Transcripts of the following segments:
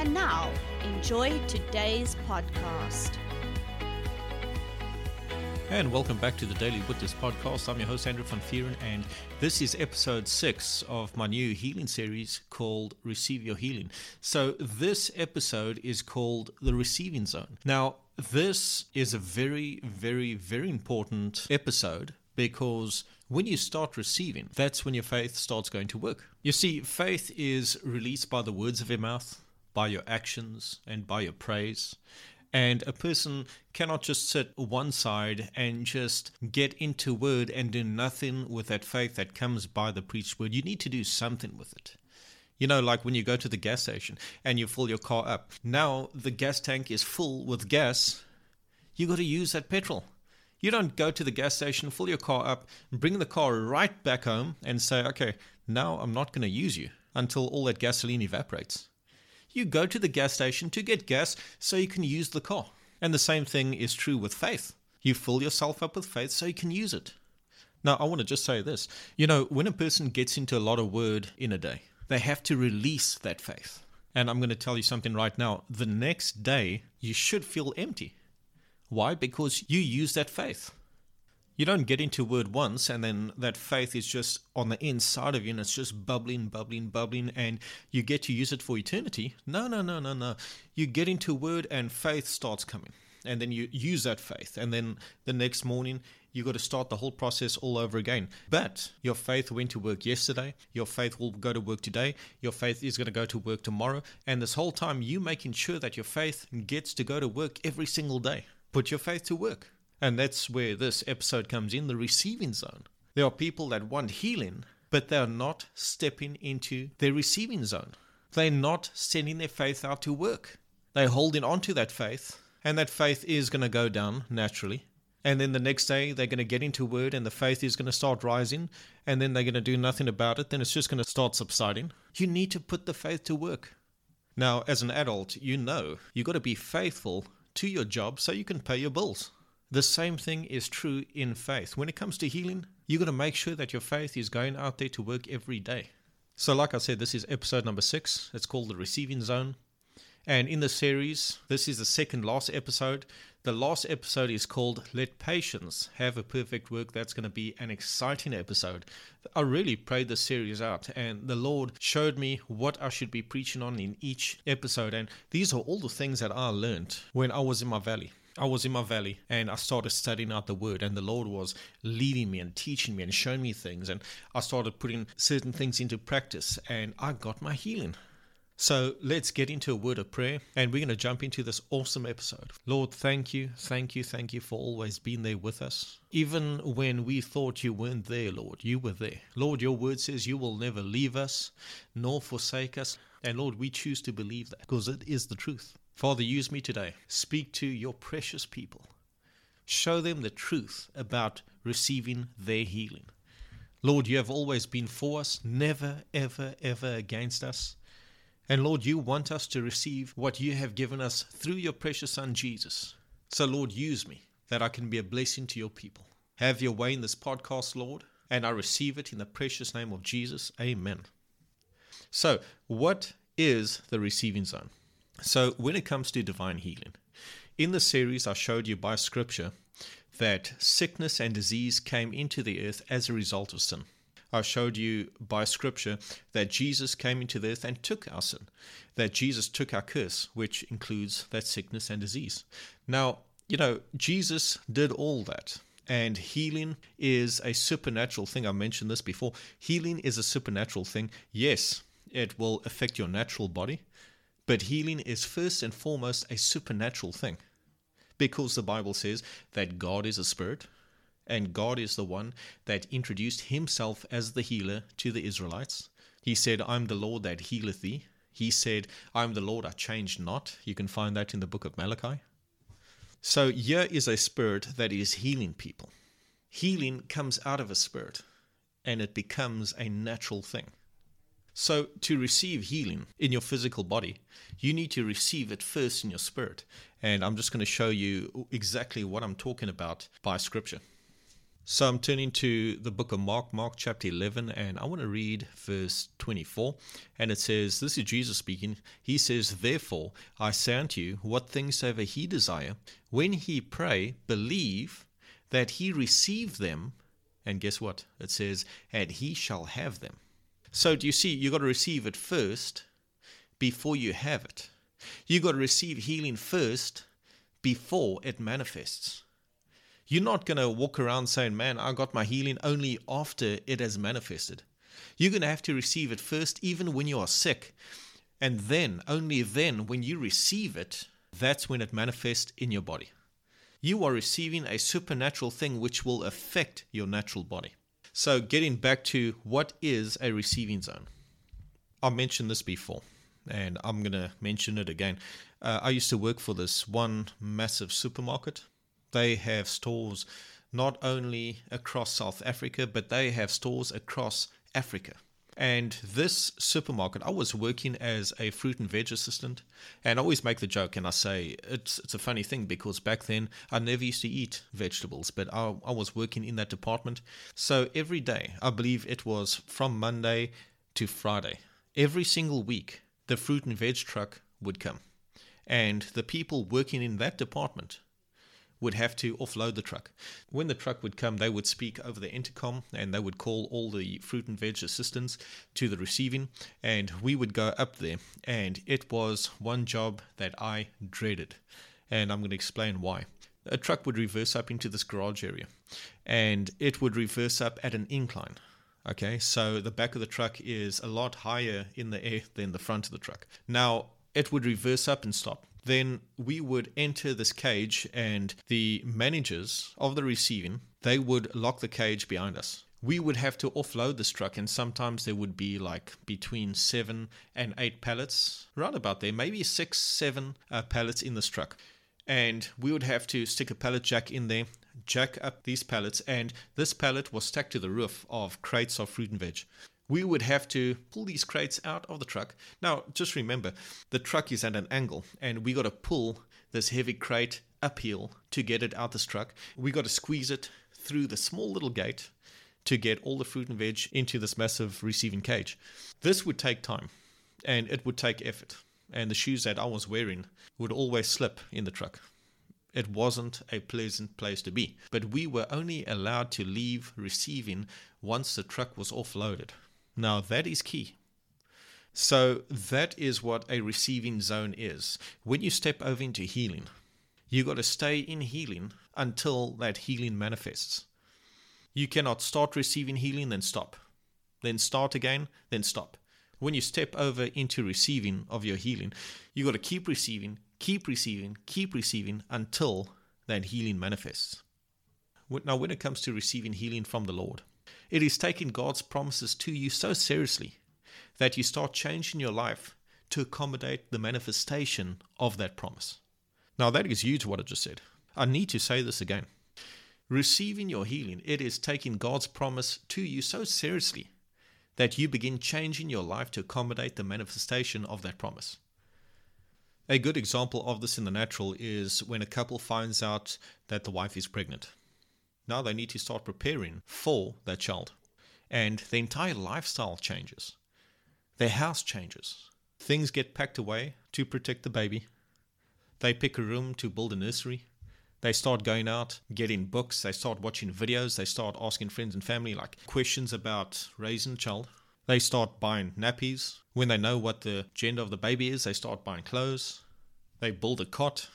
And now, enjoy today's podcast. And welcome back to the Daily Witness podcast. I'm your host, Andrew Van Vuuren, and this is episode six of my new healing series called Receive Your Healing. So, this episode is called The Receiving Zone. Now, this is a very, very, very important episode because when you start receiving, that's when your faith starts going to work. You see, faith is released by the words of your mouth, by your actions, and by your praise. And a person cannot just sit one side and just get into word and do nothing with that faith that comes by the preached word. You need to do something with it. You know, like when you go to the gas station and you fill your car up. Now the gas tank is full with gas. You got to use that petrol. You don't go to the gas station, fill your car up, bring the car right back home and say, okay, now I'm not going to use you until all that gasoline evaporates. You go to the gas station to get gas so you can use the car. And the same thing is true with faith. You fill yourself up with faith so you can use it. Now, I want to just say this. You know, when a person gets into a lot of word in a day, they have to release that faith. And I'm going to tell you something right now. The next day, you should feel empty. Why? Because you use that faith. You don't get into word once and then that faith is just on the inside of you and it's just bubbling, bubbling, bubbling, and you get to use it for eternity. No, no, no, no, no. You get into word and faith starts coming. And then you use that faith. And then the next morning, you got to start the whole process all over again. But your faith went to work yesterday. Your faith will go to work today. Your faith is going to go to work tomorrow. And this whole time, you making sure that your faith gets to go to work every single day. Put your faith to work. And that's where this episode comes in the receiving zone. There are people that want healing, but they're not stepping into their receiving zone. They're not sending their faith out to work. They're holding on to that faith, and that faith is going to go down naturally. And then the next day, they're going to get into word, and the faith is going to start rising, and then they're going to do nothing about it. Then it's just going to start subsiding. You need to put the faith to work. Now, as an adult, you know you've got to be faithful to your job so you can pay your bills. The same thing is true in faith. When it comes to healing, you've got to make sure that your faith is going out there to work every day. So, like I said, this is episode number six. It's called The Receiving Zone. And in the series, this is the second last episode. The last episode is called Let Patience Have a Perfect Work. That's going to be an exciting episode. I really prayed the series out, and the Lord showed me what I should be preaching on in each episode. And these are all the things that I learned when I was in my valley. I was in my valley and I started studying out the word, and the Lord was leading me and teaching me and showing me things. And I started putting certain things into practice, and I got my healing. So let's get into a word of prayer, and we're going to jump into this awesome episode. Lord, thank you, thank you, thank you for always being there with us. Even when we thought you weren't there, Lord, you were there. Lord, your word says you will never leave us nor forsake us. And Lord, we choose to believe that because it is the truth. Father, use me today. Speak to your precious people. Show them the truth about receiving their healing. Lord, you have always been for us, never, ever, ever against us. And Lord, you want us to receive what you have given us through your precious Son, Jesus. So, Lord, use me that I can be a blessing to your people. Have your way in this podcast, Lord, and I receive it in the precious name of Jesus. Amen. So, what is the receiving zone? So, when it comes to divine healing, in the series I showed you by scripture that sickness and disease came into the earth as a result of sin. I showed you by scripture that Jesus came into the earth and took our sin, that Jesus took our curse, which includes that sickness and disease. Now, you know, Jesus did all that. And healing is a supernatural thing. I mentioned this before. Healing is a supernatural thing. Yes, it will affect your natural body, but healing is first and foremost a supernatural thing because the Bible says that God is a spirit and God is the one that introduced himself as the healer to the Israelites. He said, I'm the Lord that healeth thee. He said, I'm the Lord, I change not. You can find that in the book of Malachi. So here is a spirit that is healing people. Healing comes out of a spirit and it becomes a natural thing. So, to receive healing in your physical body, you need to receive it first in your spirit. And I'm just going to show you exactly what I'm talking about by scripture. So, I'm turning to the book of Mark, Mark chapter 11, and I want to read verse 24. And it says, This is Jesus speaking. He says, Therefore, I say unto you, what things soever he desire, when he pray, believe that he receive them. And guess what? It says, And he shall have them. So do you see, you got to receive it first before you have it. You got to receive healing first before it manifests. You're not going to walk around saying, Man, I got my healing only after it has manifested. You're going to have to receive it first, even when you are sick. And then, only then, when you receive it, that's when it manifests in your body. You are receiving a supernatural thing which will affect your natural body. So, getting back to what is a receiving zone, I mentioned this before, and I'm going to mention it again. Uh, I used to work for this one massive supermarket. They have stores not only across South Africa, but they have stores across Africa. And this supermarket, I was working as a fruit and veg assistant, and I always make the joke and I say it's it's a funny thing because back then I never used to eat vegetables, but I, I was working in that department. So every day, I believe it was from Monday to Friday, every single week, the fruit and veg truck would come. And the people working in that department would have to offload the truck. When the truck would come, they would speak over the intercom and they would call all the fruit and veg assistants to the receiving, and we would go up there. And it was one job that I dreaded, and I'm going to explain why. A truck would reverse up into this garage area, and it would reverse up at an incline. Okay, so the back of the truck is a lot higher in the air than the front of the truck. Now, it would reverse up and stop then we would enter this cage and the managers of the receiving they would lock the cage behind us. We would have to offload this truck and sometimes there would be like between seven and eight pallets right about there maybe six seven uh, pallets in this truck. And we would have to stick a pallet jack in there jack up these pallets and this pallet was stacked to the roof of crates of fruit and veg we would have to pull these crates out of the truck. Now, just remember, the truck is at an angle, and we got to pull this heavy crate uphill to get it out of this truck. We got to squeeze it through the small little gate to get all the fruit and veg into this massive receiving cage. This would take time, and it would take effort. And the shoes that I was wearing would always slip in the truck. It wasn't a pleasant place to be, but we were only allowed to leave receiving once the truck was offloaded. Now, that is key. So, that is what a receiving zone is. When you step over into healing, you got to stay in healing until that healing manifests. You cannot start receiving healing, then stop. Then start again, then stop. When you step over into receiving of your healing, you got to keep receiving, keep receiving, keep receiving until that healing manifests. Now, when it comes to receiving healing from the Lord, it is taking God's promises to you so seriously that you start changing your life to accommodate the manifestation of that promise. Now, that is huge what I just said. I need to say this again. Receiving your healing, it is taking God's promise to you so seriously that you begin changing your life to accommodate the manifestation of that promise. A good example of this in the natural is when a couple finds out that the wife is pregnant. Now they need to start preparing for that child. And the entire lifestyle changes. Their house changes. Things get packed away to protect the baby. They pick a room to build a nursery. They start going out, getting books. They start watching videos. They start asking friends and family like questions about raising a child. They start buying nappies. When they know what the gender of the baby is, they start buying clothes. They build a cot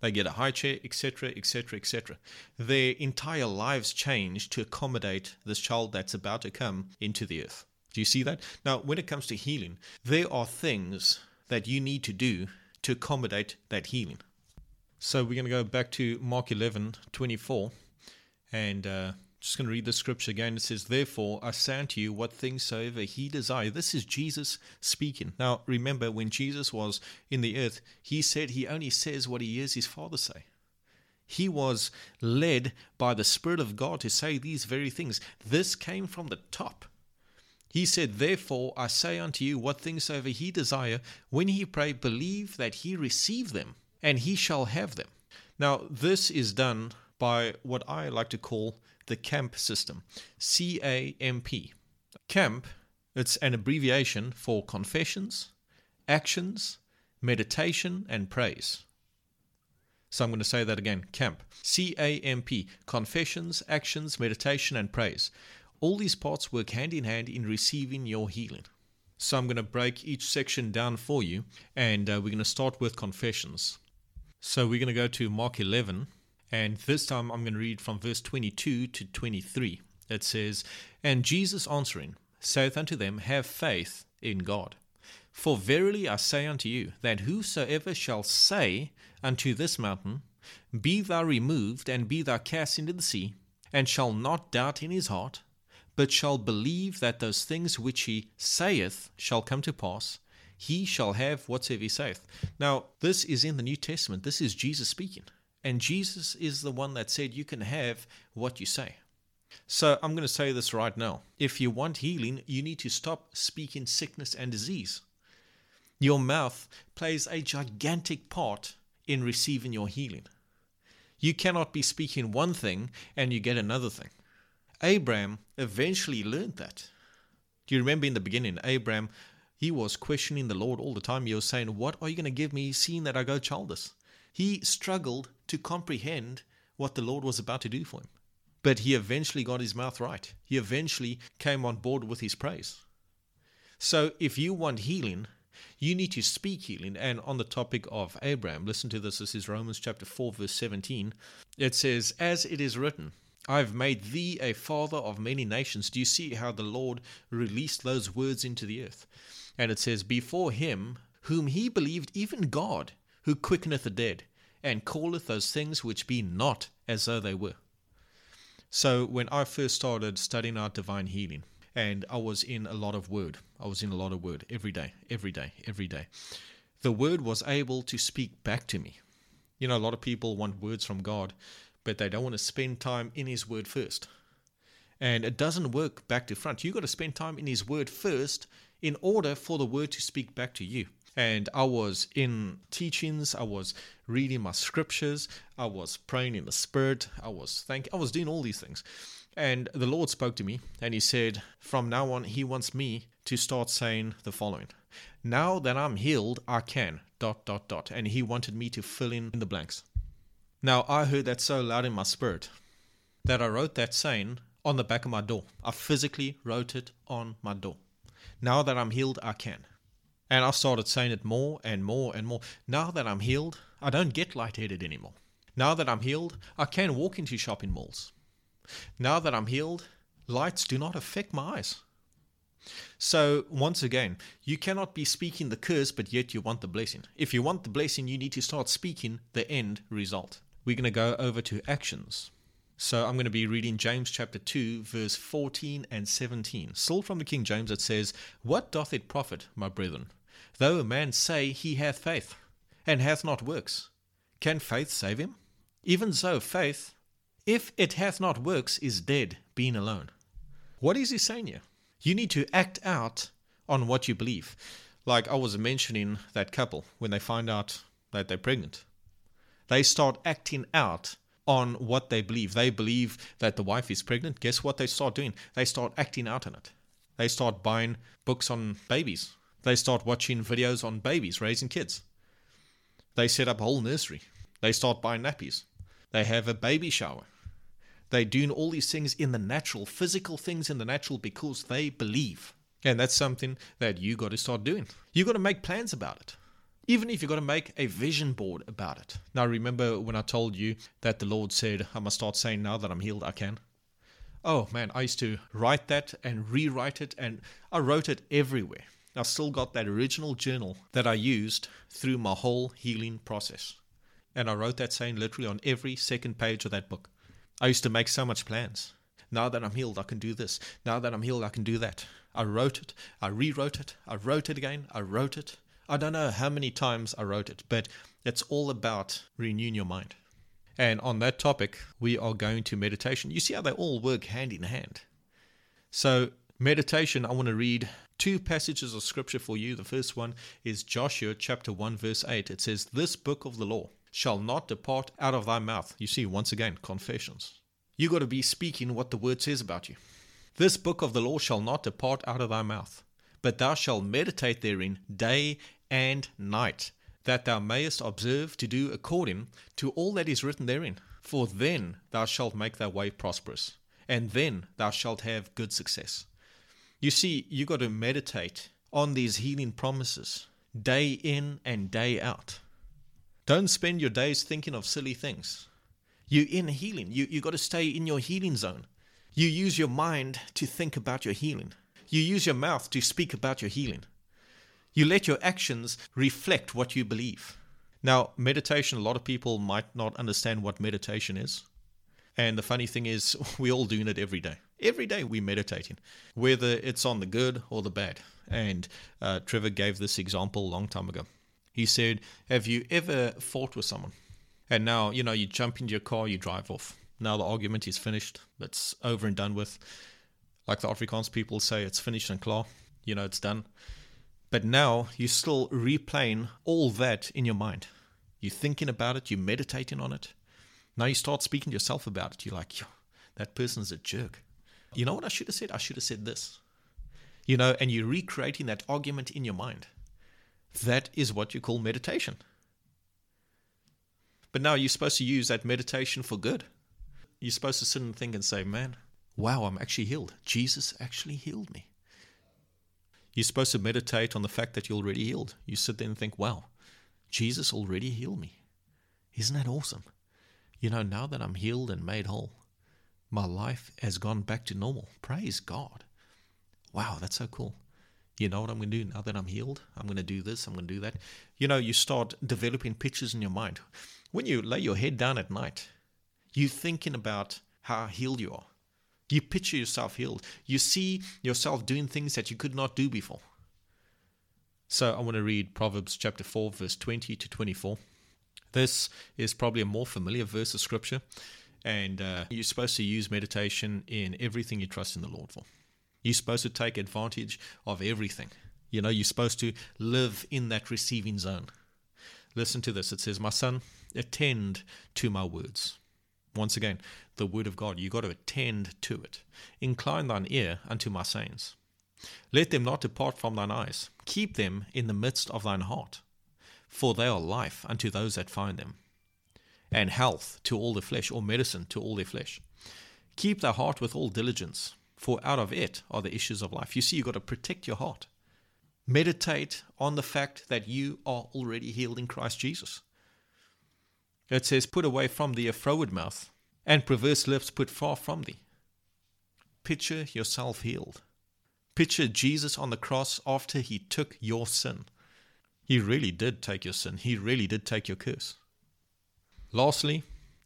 they get a high chair, etc., etc., etc. Their entire lives change to accommodate this child that's about to come into the earth. Do you see that? Now, when it comes to healing, there are things that you need to do to accommodate that healing. So we're going to go back to Mark 11 24 and uh, just going to read the scripture again. It says, Therefore, I say unto you, what things soever he desire. This is Jesus speaking. Now, remember, when Jesus was in the earth, he said he only says what he hears his Father say. He was led by the Spirit of God to say these very things. This came from the top. He said, Therefore I say unto you, what things soever he desire, when he pray, believe that he receive them, and he shall have them. Now, this is done by what I like to call the CAMP system C A M P. CAMP, it's an abbreviation for confessions, actions, meditation, and praise. So I'm going to say that again CAMP. C A M P. Confessions, actions, meditation, and praise. All these parts work hand in hand in receiving your healing. So I'm going to break each section down for you, and uh, we're going to start with confessions. So we're going to go to Mark 11, and this time I'm going to read from verse 22 to 23. It says, And Jesus answering saith unto them, Have faith in God. For verily I say unto you, that whosoever shall say unto this mountain, Be thou removed, and be thou cast into the sea, and shall not doubt in his heart, but shall believe that those things which he saith shall come to pass, he shall have whatsoever he saith. Now, this is in the New Testament. This is Jesus speaking. And Jesus is the one that said, You can have what you say. So I'm going to say this right now. If you want healing, you need to stop speaking sickness and disease. Your mouth plays a gigantic part in receiving your healing. You cannot be speaking one thing and you get another thing. Abraham eventually learned that. Do you remember in the beginning, Abraham, he was questioning the Lord all the time. He was saying, What are you going to give me, seeing that I go childless? He struggled to comprehend what the Lord was about to do for him. But he eventually got his mouth right. He eventually came on board with his praise. So if you want healing, you need to speak healing. And on the topic of Abraham, listen to this. This is Romans chapter 4, verse 17. It says, As it is written, I've made thee a father of many nations. Do you see how the Lord released those words into the earth? And it says, Before him whom he believed, even God, who quickeneth the dead, and calleth those things which be not as though they were. So when I first started studying out divine healing, and I was in a lot of word, I was in a lot of word every day, every day, every day. The word was able to speak back to me. You know, a lot of people want words from God, but they don't want to spend time in His word first. And it doesn't work back to front. You've got to spend time in His word first in order for the word to speak back to you. And I was in teachings, I was reading my scriptures, I was praying in the spirit, I was thank I was doing all these things. And the Lord spoke to me and he said, From now on, he wants me to start saying the following. Now that I'm healed, I can. Dot dot dot. And he wanted me to fill in the blanks. Now I heard that so loud in my spirit that I wrote that saying on the back of my door. I physically wrote it on my door. Now that I'm healed, I can. And I started saying it more and more and more. Now that I'm healed, I don't get lightheaded anymore. Now that I'm healed, I can walk into shopping malls. Now that I'm healed, lights do not affect my eyes. So, once again, you cannot be speaking the curse, but yet you want the blessing. If you want the blessing, you need to start speaking the end result. We're going to go over to actions. So, I'm going to be reading James chapter 2, verse 14 and 17. Still from the King James, it says, What doth it profit, my brethren, though a man say he hath faith, and hath not works? Can faith save him? Even so, faith, if it hath not works, is dead, being alone. What is he saying here? You need to act out on what you believe. Like I was mentioning that couple, when they find out that they're pregnant, they start acting out on what they believe. They believe that the wife is pregnant. Guess what they start doing? They start acting out on it. They start buying books on babies. They start watching videos on babies raising kids. They set up a whole nursery. They start buying nappies. They have a baby shower. They're doing all these things in the natural, physical things in the natural because they believe. And that's something that you got to start doing. You got to make plans about it. Even if you got to make a vision board about it. Now, remember when I told you that the Lord said, I must start saying now that I'm healed, I can? Oh man, I used to write that and rewrite it, and I wrote it everywhere. I still got that original journal that I used through my whole healing process. And I wrote that saying literally on every second page of that book. I used to make so much plans. Now that I'm healed, I can do this. Now that I'm healed, I can do that. I wrote it. I rewrote it. I wrote it again. I wrote it. I don't know how many times I wrote it, but it's all about renewing your mind. And on that topic, we are going to meditation. You see how they all work hand in hand. So, meditation, I want to read two passages of scripture for you. The first one is Joshua chapter 1, verse 8. It says, This book of the law shall not depart out of thy mouth. You see, once again, confessions. You got to be speaking what the word says about you. This book of the law shall not depart out of thy mouth, but thou shalt meditate therein day and night, that thou mayest observe to do according to all that is written therein. For then thou shalt make thy way prosperous, and then thou shalt have good success. You see, you got to meditate on these healing promises day in and day out. Don't spend your days thinking of silly things. You in healing. You you got to stay in your healing zone. You use your mind to think about your healing. You use your mouth to speak about your healing. You let your actions reflect what you believe. Now, meditation, a lot of people might not understand what meditation is. And the funny thing is, we're all doing it every day. Every day we're meditating, whether it's on the good or the bad. And uh, Trevor gave this example a long time ago. He said, Have you ever fought with someone? And now, you know, you jump into your car, you drive off. Now the argument is finished, it's over and done with. Like the Afrikaans people say, it's finished and klar. You know, it's done. But now you're still replaying all that in your mind. You're thinking about it, you're meditating on it. Now you start speaking to yourself about it. You're like, that person's a jerk. You know what I should have said? I should have said this. You know, and you're recreating that argument in your mind. That is what you call meditation. But now you're supposed to use that meditation for good. You're supposed to sit and think and say, man, wow, I'm actually healed. Jesus actually healed me. You're supposed to meditate on the fact that you're already healed. You sit there and think, wow, Jesus already healed me. Isn't that awesome? You know, now that I'm healed and made whole, my life has gone back to normal. Praise God. Wow, that's so cool. You know what I'm going to do now that I'm healed? I'm going to do this, I'm going to do that. You know, you start developing pictures in your mind. When you lay your head down at night, you're thinking about how healed you are. You picture yourself healed. You see yourself doing things that you could not do before. So I want to read Proverbs chapter 4, verse 20 to 24. This is probably a more familiar verse of scripture, and uh, you're supposed to use meditation in everything you trust in the Lord for. You're supposed to take advantage of everything. You know, you're supposed to live in that receiving zone. Listen to this. It says, My son, attend to my words. Once again, the word of God. you've got to attend to it. Incline thine ear unto my sayings. Let them not depart from thine eyes. Keep them in the midst of thine heart. For they are life unto those that find them, and health to all the flesh, or medicine to all their flesh. Keep thy heart with all diligence, for out of it are the issues of life. You see, you've got to protect your heart. Meditate on the fact that you are already healed in Christ Jesus. It says, Put away from thee a froward mouth, and perverse lips put far from thee. Picture yourself healed. Picture Jesus on the cross after he took your sin. He really did take your sin, he really did take your curse. Lastly,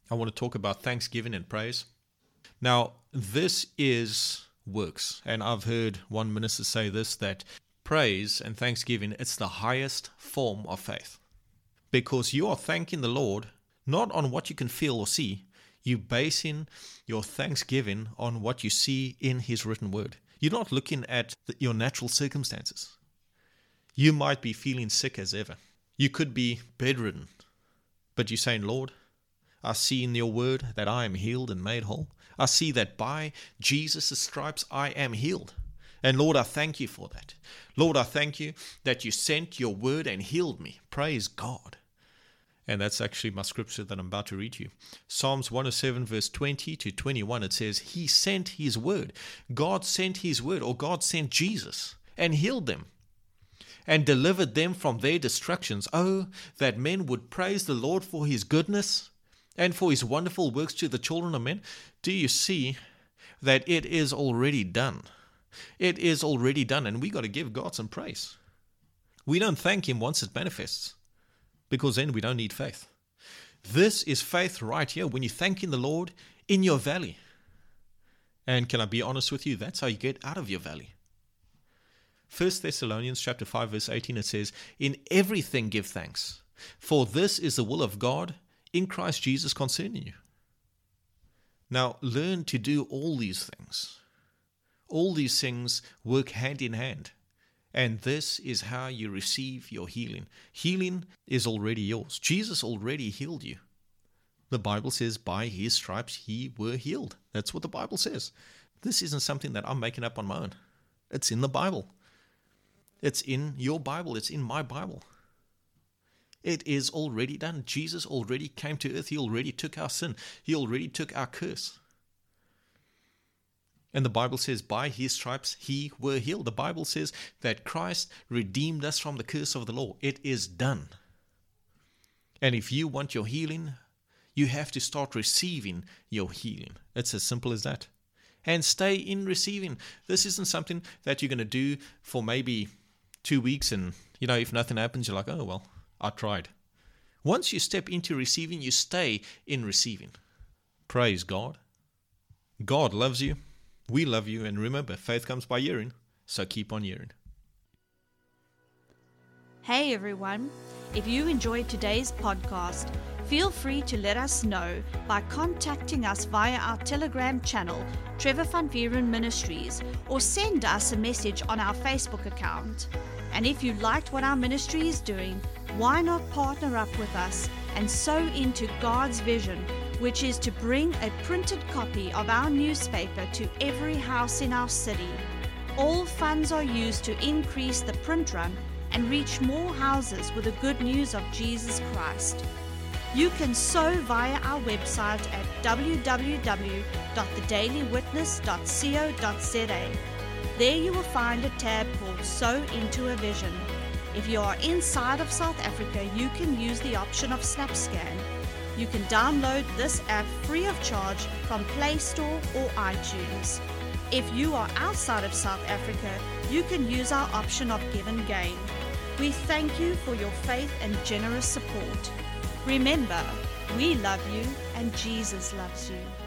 I want to talk about thanksgiving and praise. Now, this is works, and I've heard one minister say this that praise and thanksgiving it's the highest form of faith. Because you are thanking the Lord not on what you can feel or see. You basing your thanksgiving on what you see in His written word. You're not looking at the, your natural circumstances. You might be feeling sick as ever. You could be bedridden. But you're saying, Lord, I see in your word that I am healed and made whole. I see that by Jesus' stripes I am healed. And Lord, I thank you for that. Lord, I thank you that you sent your word and healed me. Praise God. And that's actually my scripture that I'm about to read you. Psalms 107, verse 20 to 21, it says, He sent His word. God sent His word, or God sent Jesus and healed them and delivered them from their destructions. Oh, that men would praise the Lord for His goodness and for His wonderful works to the children of men. Do you see that it is already done? It is already done, and we got to give God some praise. We don't thank Him once it manifests because then we don't need faith. This is faith right here when you're thanking the Lord in your valley. And can I be honest with you? That's how you get out of your valley. 1 Thessalonians chapter 5 verse 18 it says, "In everything give thanks, for this is the will of God in Christ Jesus concerning you. Now, learn to do all these things. All these things work hand in hand. And this is how you receive your healing. Healing is already yours. Jesus already healed you. The Bible says, by his stripes he were healed. That's what the Bible says. This isn't something that I'm making up on my own. It's in the Bible. It's in your Bible. It's in my Bible. It is already done. Jesus already came to earth. He already took our sin. He already took our curse. And the Bible says, by his stripes he were healed. The Bible says that Christ redeemed us from the curse of the law. It is done. And if you want your healing, you have to start receiving your healing. It's as simple as that. And stay in receiving. This isn't something that you're going to do for maybe two weeks and, you know, if nothing happens, you're like, oh, well, I tried. Once you step into receiving, you stay in receiving. Praise God. God loves you. We love you. And remember, faith comes by hearing. So keep on hearing. Hey everyone. If you enjoyed today's podcast, feel free to let us know by contacting us via our Telegram channel, Trevor Van Vuuren Ministries, or send us a message on our Facebook account. And if you liked what our ministry is doing, why not partner up with us and sow into God's vision, which is to bring a printed copy of our newspaper to every house in our city? All funds are used to increase the print run and reach more houses with the good news of Jesus Christ. You can sow via our website at www.thedailywitness.co.za. There you will find a tab called Sow into a Vision. If you are inside of South Africa, you can use the option of SnapScan. You can download this app free of charge from Play Store or iTunes. If you are outside of South Africa, you can use our option of GivenGain. We thank you for your faith and generous support. Remember, we love you and Jesus loves you.